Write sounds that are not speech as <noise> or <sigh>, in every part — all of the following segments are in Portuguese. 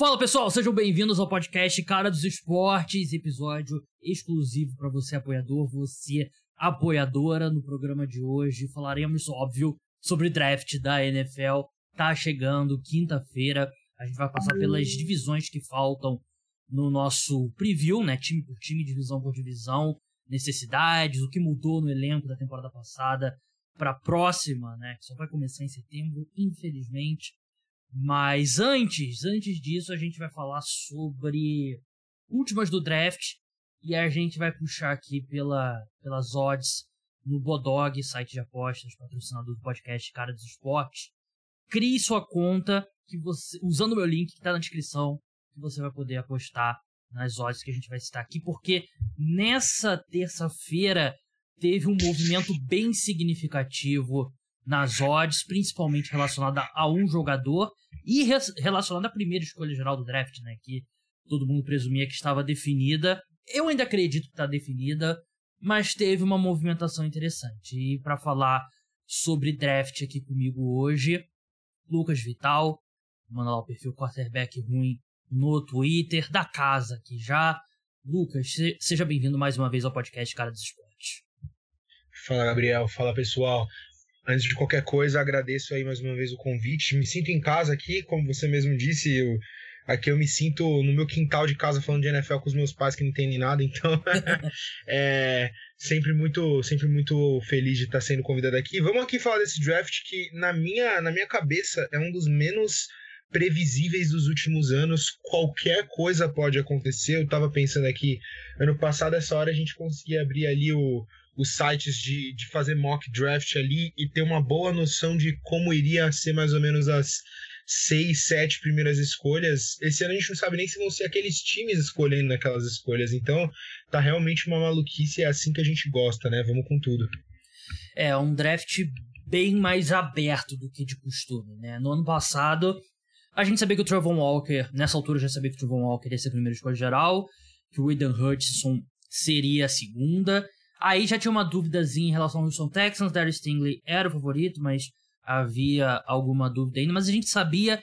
Fala pessoal, sejam bem-vindos ao podcast Cara dos Esportes, episódio exclusivo para você apoiador, você apoiadora. No programa de hoje falaremos, óbvio, sobre draft da NFL. Tá chegando quinta-feira, a gente vai passar pelas divisões que faltam no nosso preview, né, time por time, divisão por divisão, necessidades, o que mudou no elenco da temporada passada para a próxima, né, que só vai começar em setembro, infelizmente. Mas antes, antes disso, a gente vai falar sobre últimas do draft e a gente vai puxar aqui pela, pelas odds no Bodog, site de apostas, patrocinador do podcast Cara dos Esportes. Crie sua conta que você, usando o meu link que está na descrição, que você vai poder apostar nas odds que a gente vai citar aqui, porque nessa terça-feira teve um movimento bem significativo nas odds, principalmente relacionada a um jogador e re relacionada à primeira escolha geral do draft, né? Que todo mundo presumia que estava definida. Eu ainda acredito que está definida, mas teve uma movimentação interessante. E para falar sobre draft aqui comigo hoje, Lucas Vital, manda lá o perfil quarterback ruim no Twitter, da casa aqui já. Lucas, seja bem-vindo mais uma vez ao podcast Cara dos Esportes. Fala, Gabriel. Fala, pessoal. Antes de qualquer coisa, agradeço aí mais uma vez o convite. Me sinto em casa aqui, como você mesmo disse, eu, aqui eu me sinto no meu quintal de casa falando de NFL com os meus pais que não entendem nada, então <laughs> é sempre muito, sempre muito feliz de estar sendo convidado aqui. Vamos aqui falar desse draft que na minha, na minha cabeça é um dos menos previsíveis dos últimos anos. Qualquer coisa pode acontecer. Eu estava pensando aqui, ano passado, essa hora a gente conseguia abrir ali o os sites de, de fazer mock draft ali e ter uma boa noção de como iria ser mais ou menos as seis, sete primeiras escolhas. Esse ano a gente não sabe nem se vão ser aqueles times escolhendo naquelas escolhas. Então, tá realmente uma maluquice, é assim que a gente gosta, né? Vamos com tudo. É, um draft bem mais aberto do que de costume, né? No ano passado, a gente sabia que o Trevor Walker, nessa altura já sabia que o Trevor Walker ia ser a primeira escolha geral, que o Aidan Hutchinson seria a segunda, Aí já tinha uma dúvidazinha em relação ao Houston Texans, Darius Stingley era o favorito, mas havia alguma dúvida ainda, mas a gente sabia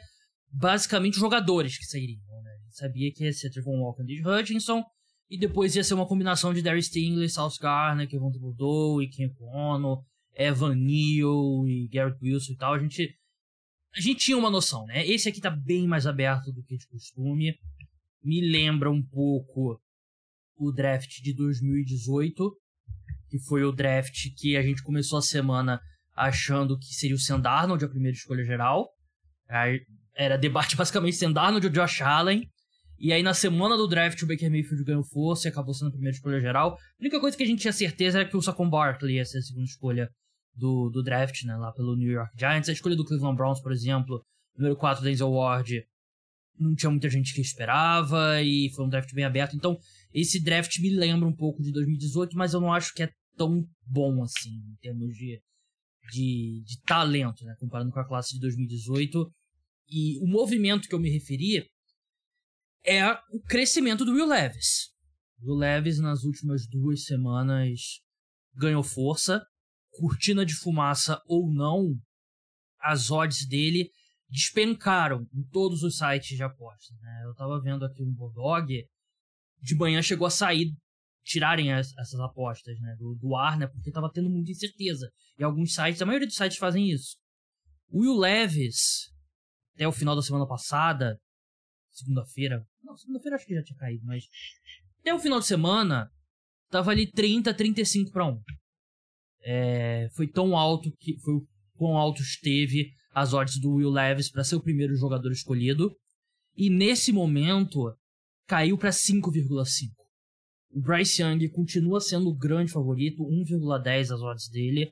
basicamente os jogadores que sairiam, né? A gente sabia que ia ser Trevon Walker e Hutchinson, e depois ia ser uma combinação de Darius Stingley, South Garner, Kevin Bordeaux e Ken Ono, Evan Neal e Garrett Wilson e tal. A gente, a gente tinha uma noção, né? Esse aqui tá bem mais aberto do que de costume. Me lembra um pouco o draft de 2018, que foi o draft que a gente começou a semana achando que seria o Sam Darnold a primeira escolha geral. Era debate <laughs> basicamente Sam Darnold ou Josh Allen. E aí na semana do draft o Baker Mayfield ganhou força e acabou sendo a primeira escolha geral. A única coisa que a gente tinha certeza era que o Saquon Barkley ia ser a segunda escolha do, do draft, né, lá pelo New York Giants. A escolha do Cleveland Browns, por exemplo, número 4, Denzel Ward, não tinha muita gente que esperava e foi um draft bem aberto. Então, esse draft me lembra um pouco de 2018, mas eu não acho que é tão bom assim, em termos de, de, de talento, né? Comparando com a classe de 2018. E o movimento que eu me referi é o crescimento do Will Levis. O Will Levis, nas últimas duas semanas, ganhou força. Cortina de fumaça ou não, as odds dele despencaram em todos os sites de aposta. Né? Eu tava vendo aqui um Bulldog, de manhã chegou a sair, tirarem as, essas apostas né, do, do, ar, né, porque tava tendo muita incerteza. E alguns sites, a maioria dos sites fazem isso. O Will Levis, até o final da semana passada, segunda-feira, não, segunda-feira acho que já tinha caído, mas até o final de semana, tava ali 30, 35 para 1. É, foi tão alto que foi quão alto esteve as odds do Will Levis para ser o primeiro jogador escolhido. E nesse momento caiu para 5,5. Bryce Young continua sendo o grande favorito, 1,10 as odds dele,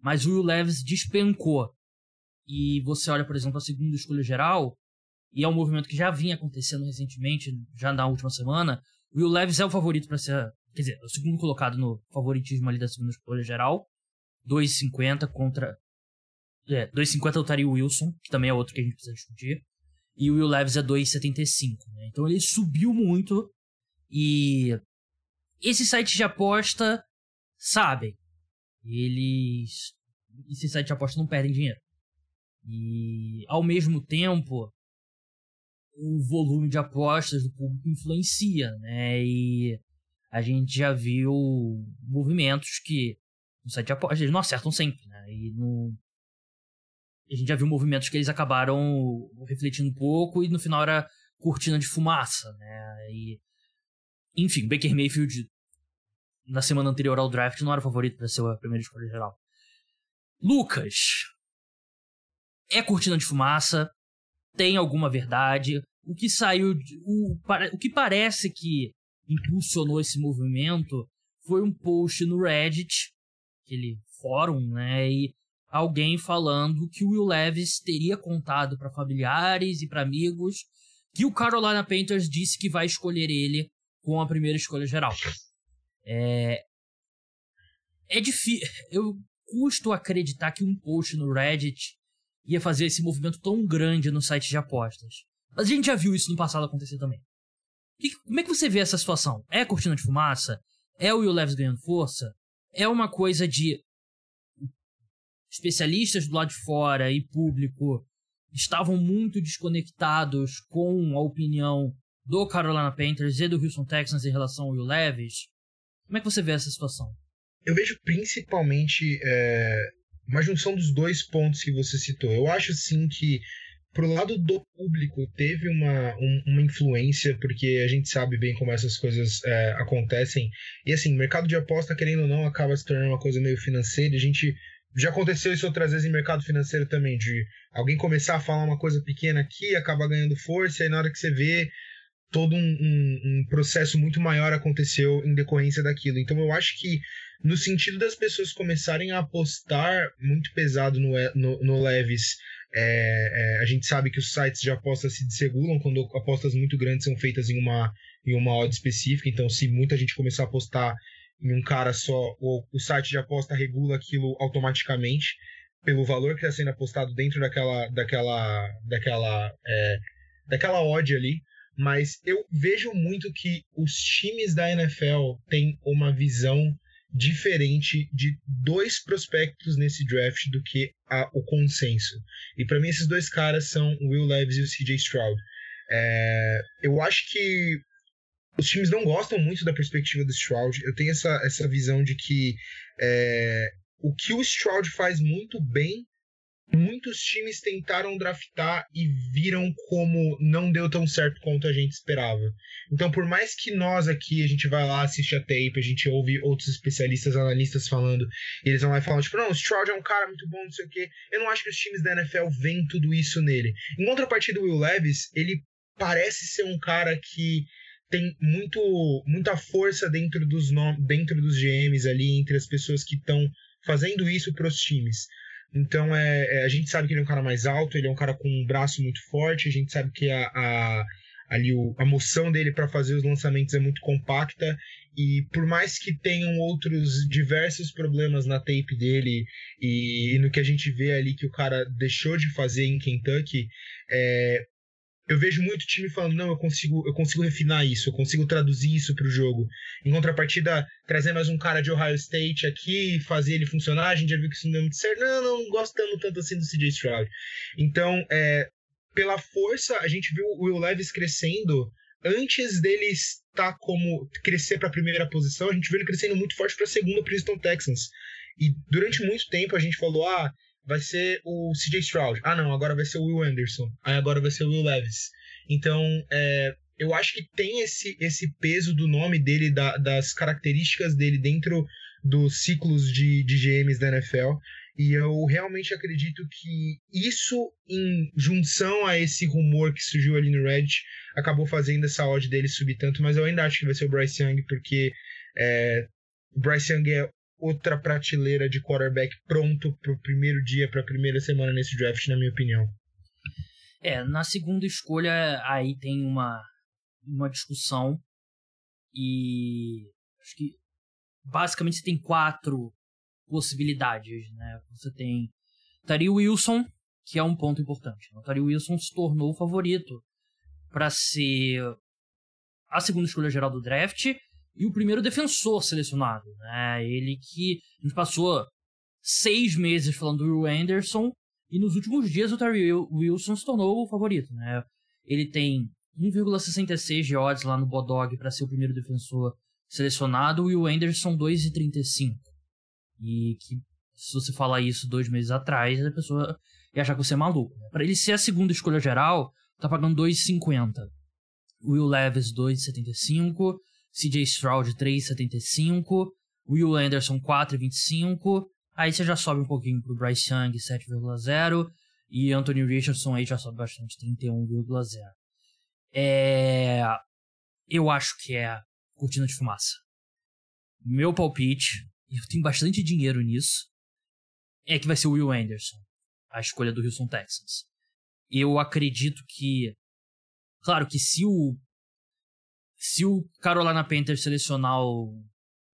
mas o Will Levis despencou. E você olha, por exemplo, a segunda escolha geral, e é um movimento que já vinha acontecendo recentemente, já na última semana. O Will Levis é o favorito para ser, quer dizer, o segundo colocado no favoritismo ali da segunda escolha geral, 2,50 contra é, 2,50 é o Wilson, que também é outro que a gente precisa discutir. E o Will Levis é 2,75. Né? Então ele subiu muito. E esses sites de aposta sabem. Eles. Esses sites de aposta não perdem dinheiro. E ao mesmo tempo, o volume de apostas do público influencia, né? E a gente já viu movimentos que no site de apostas eles não acertam sempre, né? E no... a gente já viu movimentos que eles acabaram refletindo um pouco e no final era cortina de fumaça, né? E enfim, Baker Mayfield na semana anterior ao draft não era o favorito para ser a primeira escolha geral. Lucas, é cortina de fumaça, tem alguma verdade. O que saiu, o, o que parece que impulsionou esse movimento foi um post no Reddit, aquele fórum, né? E alguém falando que o Will Levis teria contado para familiares e para amigos que o Carolina Panthers disse que vai escolher ele com a primeira escolha geral. É, é difícil. Eu custo acreditar que um post no Reddit ia fazer esse movimento tão grande no site de apostas. Mas a gente já viu isso no passado acontecer também. Que, como é que você vê essa situação? É cortina de fumaça? É o Will Levis ganhando força? É uma coisa de especialistas do lado de fora e público estavam muito desconectados com a opinião do Carolina Panthers e do Houston Texans em relação ao Will Levis. Como é que você vê essa situação? Eu vejo principalmente é, uma junção dos dois pontos que você citou. Eu acho sim que pro lado do público teve uma, um, uma influência, porque a gente sabe bem como essas coisas é, acontecem. E assim, mercado de aposta, querendo ou não, acaba se tornando uma coisa meio financeira. A gente já aconteceu isso outras vezes em mercado financeiro também, de alguém começar a falar uma coisa pequena aqui, acaba ganhando força, e na hora que você vê, todo um, um, um, processo muito maior aconteceu em decorrência daquilo. Então eu acho que no sentido das pessoas começarem a apostar muito pesado no, no, no Leves, é, é, a gente sabe que os sites de apostas se desregulam quando apostas muito grandes são feitas em uma, em uma odd específica. Então, se muita gente começar a apostar em um cara só, o, o site de aposta regula aquilo automaticamente pelo valor que está sendo apostado dentro daquela, daquela, daquela, é, daquela odd ali mas eu vejo muito que os times da NFL têm uma visão diferente de dois prospectos nesse draft do que a, o consenso. E para mim esses dois caras são o Will Levis e o CJ Stroud. É, eu acho que os times não gostam muito da perspectiva do Stroud. Eu tenho essa, essa visão de que é, o que o Stroud faz muito bem muitos times tentaram draftar e viram como não deu tão certo quanto a gente esperava. Então, por mais que nós aqui, a gente vai lá, assiste a tape, a gente ouve outros especialistas, analistas falando, e eles vão lá e falam, tipo, não, o Stroud é um cara muito bom, não sei o quê. Eu não acho que os times da NFL veem tudo isso nele. Em contrapartida, o Will Levis, ele parece ser um cara que tem muito, muita força dentro dos, dentro dos GMs ali, entre as pessoas que estão fazendo isso para os times. Então é, é, a gente sabe que ele é um cara mais alto, ele é um cara com um braço muito forte, a gente sabe que a, a ali o, a moção dele para fazer os lançamentos é muito compacta e por mais que tenham outros diversos problemas na tape dele e, e no que a gente vê ali que o cara deixou de fazer em Kentucky, é, eu vejo muito time falando, não, eu consigo, eu consigo refinar isso, eu consigo traduzir isso para o jogo. Em contrapartida, trazer mais um cara de Ohio State aqui fazer ele funcionar, a gente já viu que isso não deu muito certo. Não, não gostamos tanto assim do CJ Stroud. Então, é, pela força, a gente viu o Will Levis crescendo antes dele estar como crescer para a primeira posição, a gente viu ele crescendo muito forte para a segunda Princeton Texans. E durante muito tempo a gente falou, ah, vai ser o CJ Stroud. Ah, não, agora vai ser o Will Anderson. Aí agora vai ser o Will Levis. Então, é, eu acho que tem esse, esse peso do nome dele, da, das características dele dentro dos ciclos de, de GMs da NFL. E eu realmente acredito que isso, em junção a esse rumor que surgiu ali no Reddit, acabou fazendo essa odd dele subir tanto. Mas eu ainda acho que vai ser o Bryce Young, porque é, o Bryce Young é outra prateleira de quarterback pronto para o primeiro dia, para a primeira semana nesse draft, na minha opinião. É, na segunda escolha aí tem uma, uma discussão e acho que basicamente você tem quatro possibilidades, né? Você tem Tari Wilson, que é um ponto importante. O Tari Wilson se tornou o favorito para ser a segunda escolha geral do draft e o primeiro defensor selecionado. Né? Ele que a gente passou seis meses falando do Will Anderson e nos últimos dias o Terry Wilson se tornou o favorito. Né? Ele tem 1,66 de odds lá no Bodog para ser o primeiro defensor selecionado e o Anderson 2,35. E que se você falar isso dois meses atrás, a pessoa ia achar que você é maluco. Né? Para ele ser a segunda escolha geral, tá pagando 2,50. Will Levis 2,75, CJ Stroud 3,75, Will Anderson 4,25. Aí você já sobe um pouquinho pro Bryce Young 7,0 e Anthony Richardson aí já sobe bastante 31,0. É... Eu acho que é cortina de fumaça. Meu palpite, e eu tenho bastante dinheiro nisso, é que vai ser o Will Anderson, a escolha do Houston Texans. Eu acredito que Claro que se o. Se o Carolina Panthers selecionar o,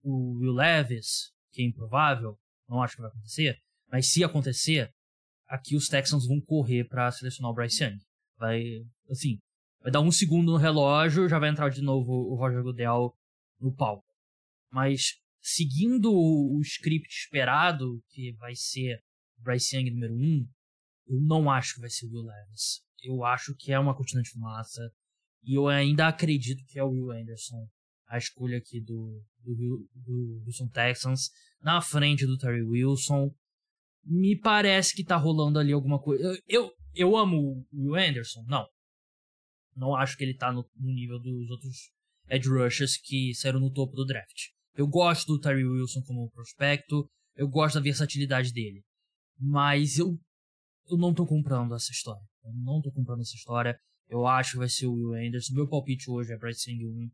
o Will Levis, que é improvável, não acho que vai acontecer, mas se acontecer, aqui os Texans vão correr para selecionar o Bryce Young. Vai, assim, vai dar um segundo no relógio, já vai entrar de novo o Roger Goodell no palco. Mas seguindo o script esperado, que vai ser Bryce Young número 1, um, eu não acho que vai ser o Will Levis eu acho que é uma cortina de fumaça. E eu ainda acredito que é o Will Anderson a escolha aqui do, do, do Houston Texans, na frente do Terry Wilson. Me parece que tá rolando ali alguma coisa. Eu, eu, eu amo o Will Anderson? Não. Não acho que ele tá no, no nível dos outros edge rushers que saíram no topo do draft. Eu gosto do Terry Wilson como prospecto, eu gosto da versatilidade dele. Mas eu, eu não tô comprando essa história. Eu não tô comprando essa história. Eu acho que vai ser o Will Anderson. Meu palpite hoje é Bryce Young 1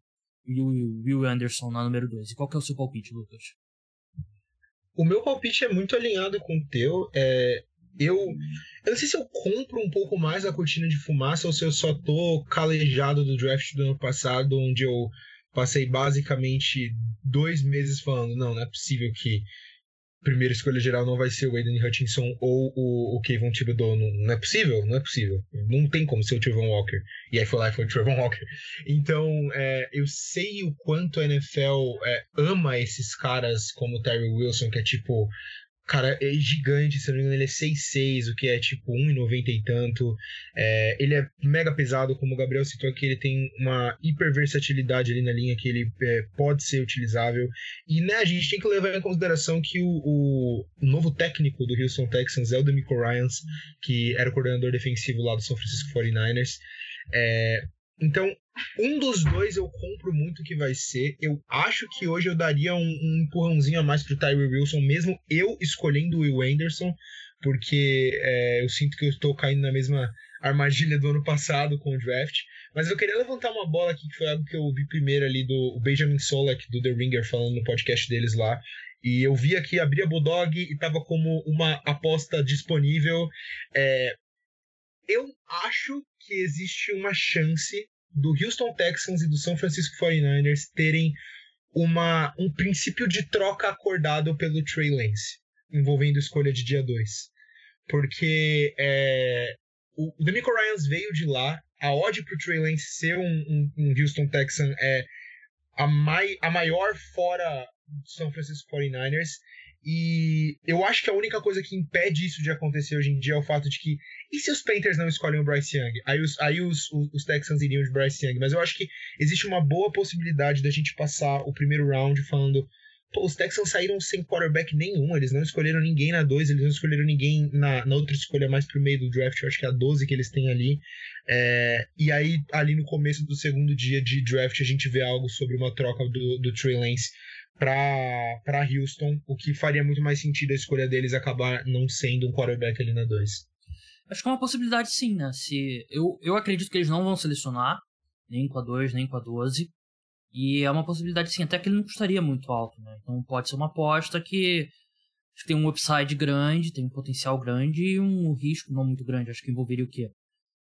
e o Will Anderson na número 2. E qual que é o seu palpite, Lucas? O meu palpite é muito alinhado com o teu. É, eu, eu não sei se eu compro um pouco mais a cortina de fumaça ou se eu só tô calejado do draft do ano passado, onde eu passei basicamente dois meses falando: não, não é possível que primeira escolha geral não vai ser o Aiden Hutchinson ou o, o Kevin Thibodeau. Não, não é possível, não é possível. Não tem como ser o Trevor Walker. E aí foi lá e foi o Trevor Walker. Então, é, eu sei o quanto a NFL é, ama esses caras como o Terry Wilson, que é tipo cara é gigante, se não me engano, ele é 6'6", o que é tipo 1,90 e tanto. É, ele é mega pesado, como o Gabriel citou aqui, ele tem uma hiperversatilidade ali na linha que ele é, pode ser utilizável. E né, a gente tem que levar em consideração que o, o novo técnico do Houston Texans é o Demico Ryans, que era o coordenador defensivo lá do São Francisco 49ers. É, então, um dos dois eu compro muito que vai ser. Eu acho que hoje eu daria um, um empurrãozinho a mais pro Tyree Wilson, mesmo eu escolhendo o Will Anderson, porque é, eu sinto que eu estou caindo na mesma armadilha do ano passado com o draft. Mas eu queria levantar uma bola aqui, que foi algo que eu vi primeiro ali do Benjamin Solak, do The Ringer, falando no podcast deles lá. E eu vi aqui, abri a Bulldog e tava como uma aposta disponível. É, eu acho que existe uma chance do Houston Texans e do São Francisco 49ers terem uma, um princípio de troca acordado pelo Trey Lance, envolvendo escolha de dia 2. Porque é, o, o Demico Ryans veio de lá, a odd pro Trey Lance ser um, um, um Houston Texan é a, mai, a maior fora do São Francisco 49ers. E eu acho que a única coisa que impede isso de acontecer hoje em dia é o fato de que. E se os Panthers não escolhem o Bryce Young? Aí os, aí os, os, os Texans iriam de Bryce Young. Mas eu acho que existe uma boa possibilidade da gente passar o primeiro round falando. Pô, os Texans saíram sem quarterback nenhum. Eles não escolheram ninguém na 2, eles não escolheram ninguém na, na outra escolha mais pro meio do draft. Eu acho que é a 12 que eles têm ali. É, e aí, ali no começo do segundo dia de draft, a gente vê algo sobre uma troca do, do Trey Lance para Houston, o que faria muito mais sentido a escolha deles acabar não sendo um quarterback ali na 2. Acho que é uma possibilidade sim, né? Se, eu, eu acredito que eles não vão selecionar, nem com a 2, nem com a 12. E é uma possibilidade sim, até que ele não custaria muito alto, né? Então pode ser uma aposta que acho que tem um upside grande, tem um potencial grande e um risco não muito grande. Acho que envolveria o quê?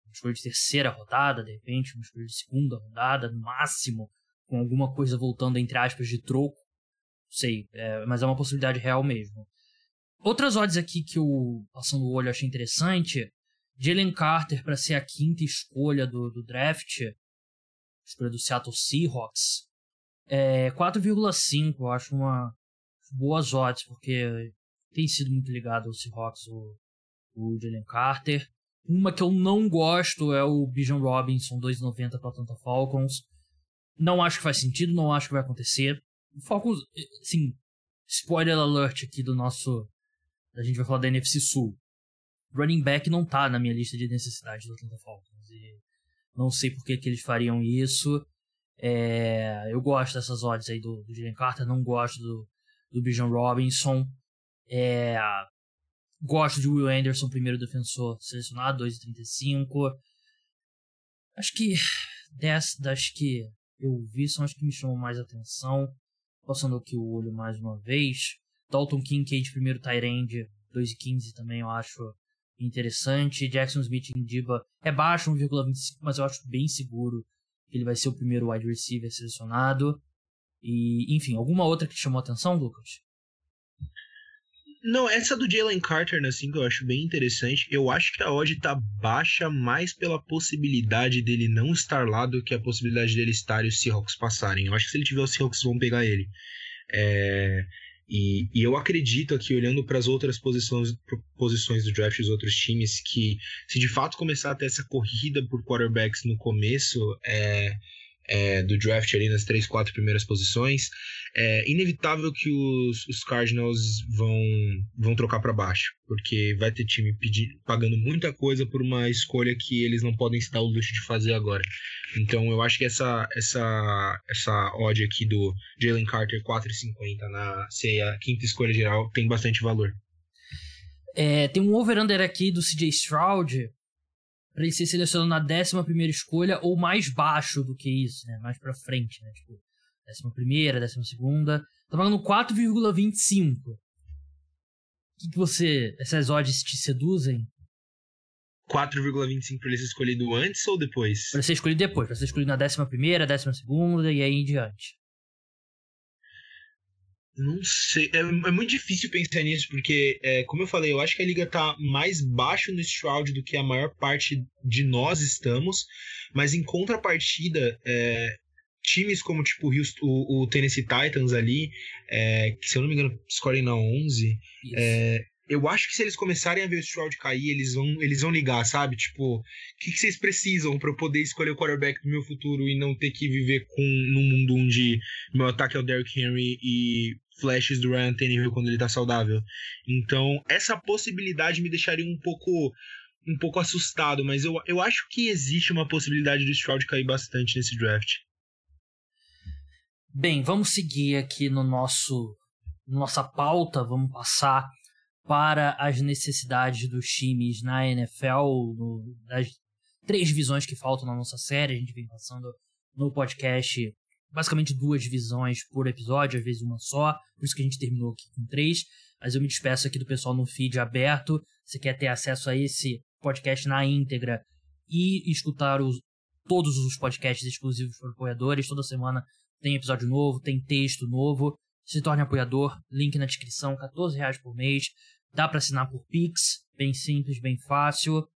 Uma escolha de terceira rodada, de repente, uma escolha de segunda rodada, no máximo, com alguma coisa voltando, entre aspas, de troco sei, é, mas é uma possibilidade real mesmo. Outras odds aqui que eu, passando o olho, achei interessante. Jalen Carter para ser a quinta escolha do, do draft, escolha do Seattle Seahawks, é 4,5, eu acho uma boas odds, porque tem sido muito ligado ao Seahawks o, o Jalen Carter. Uma que eu não gosto é o Bijan Robinson 2,90 para Atlanta Falcons. Não acho que faz sentido, não acho que vai acontecer. Falcons, assim, spoiler alert aqui do nosso. A gente vai falar da NFC Sul. Running back não tá na minha lista de necessidades do Atlanta Falcons. E não sei por que, que eles fariam isso. É, eu gosto dessas odds aí do, do Jalen Carter, não gosto do, do Bijan Robinson. É, gosto de Will Anderson, primeiro defensor selecionado, 2,35. Acho que dessas das que eu vi são as que me chamam mais atenção. Passando aqui o olho mais uma vez. Dalton Kincaid, primeiro Tyrande, 2,15 também eu acho interessante. Jackson Smith em Diba é baixo, 1,25, mas eu acho bem seguro que ele vai ser o primeiro wide receiver selecionado. E, enfim, alguma outra que te chamou a atenção, Lucas? Não, essa do Jalen Carter, assim, que eu acho bem interessante. Eu acho que a odd tá baixa mais pela possibilidade dele não estar lá do que a possibilidade dele estar e os Seahawks passarem. Eu acho que se ele tiver os Seahawks vão pegar ele. É... E, e, eu acredito aqui, olhando para as outras posições, posições do draft dos outros times, que se de fato começar a ter essa corrida por quarterbacks no começo, é, é, do draft ali nas três, quatro primeiras posições, é inevitável que os, os Cardinals vão, vão trocar para baixo, porque vai ter time pedir, pagando muita coisa por uma escolha que eles não podem se dar o luxo de fazer agora. Então eu acho que essa essa essa odd aqui do Jalen Carter 4,50 na ser a quinta escolha geral tem bastante valor. É, tem um over-under aqui do CJ Stroud para ele ser selecionado na décima primeira escolha ou mais baixo do que isso, né? Mais para frente, né? Tipo, décima primeira, décima segunda. Tá pagando 4,25. O que, que você. Essas odds te seduzem? 4,25 para ele ser escolhido antes ou depois? Para ser escolhido depois, para ser escolhido na décima primeira, décima segunda e aí em diante. Não sei. É, é, muito difícil pensar nisso, porque, é, como eu falei, eu acho que a liga tá mais baixo no Shroud do que a maior parte de nós estamos. Mas em contrapartida, é, times como tipo o, o, Tennessee Titans ali, é, que se eu não me engano escolhem na 11, é, eu acho que se eles começarem a ver o Stroud cair, eles vão, eles vão ligar, sabe? Tipo, o que, que vocês precisam para eu poder escolher o quarterback do meu futuro e não ter que viver com num mundo onde meu ataque é o Derrick Henry e flashes do Ryan Tannehill quando ele tá saudável. Então, essa possibilidade me deixaria um pouco um pouco assustado, mas eu, eu acho que existe uma possibilidade do Stroud cair bastante nesse draft. Bem, vamos seguir aqui no nosso nossa pauta, vamos passar para as necessidades dos times na NFL, no, das três divisões que faltam na nossa série. A gente vem passando no podcast basicamente duas divisões por episódio, às vezes uma só, por isso que a gente terminou aqui com três. Mas eu me despeço aqui do pessoal no feed aberto. Se quer ter acesso a esse podcast na íntegra e escutar os, todos os podcasts exclusivos para apoiadores, toda semana tem episódio novo, tem texto novo. Se torne apoiador, link na descrição, 14 reais por mês. Dá para assinar por Pix, bem simples, bem fácil.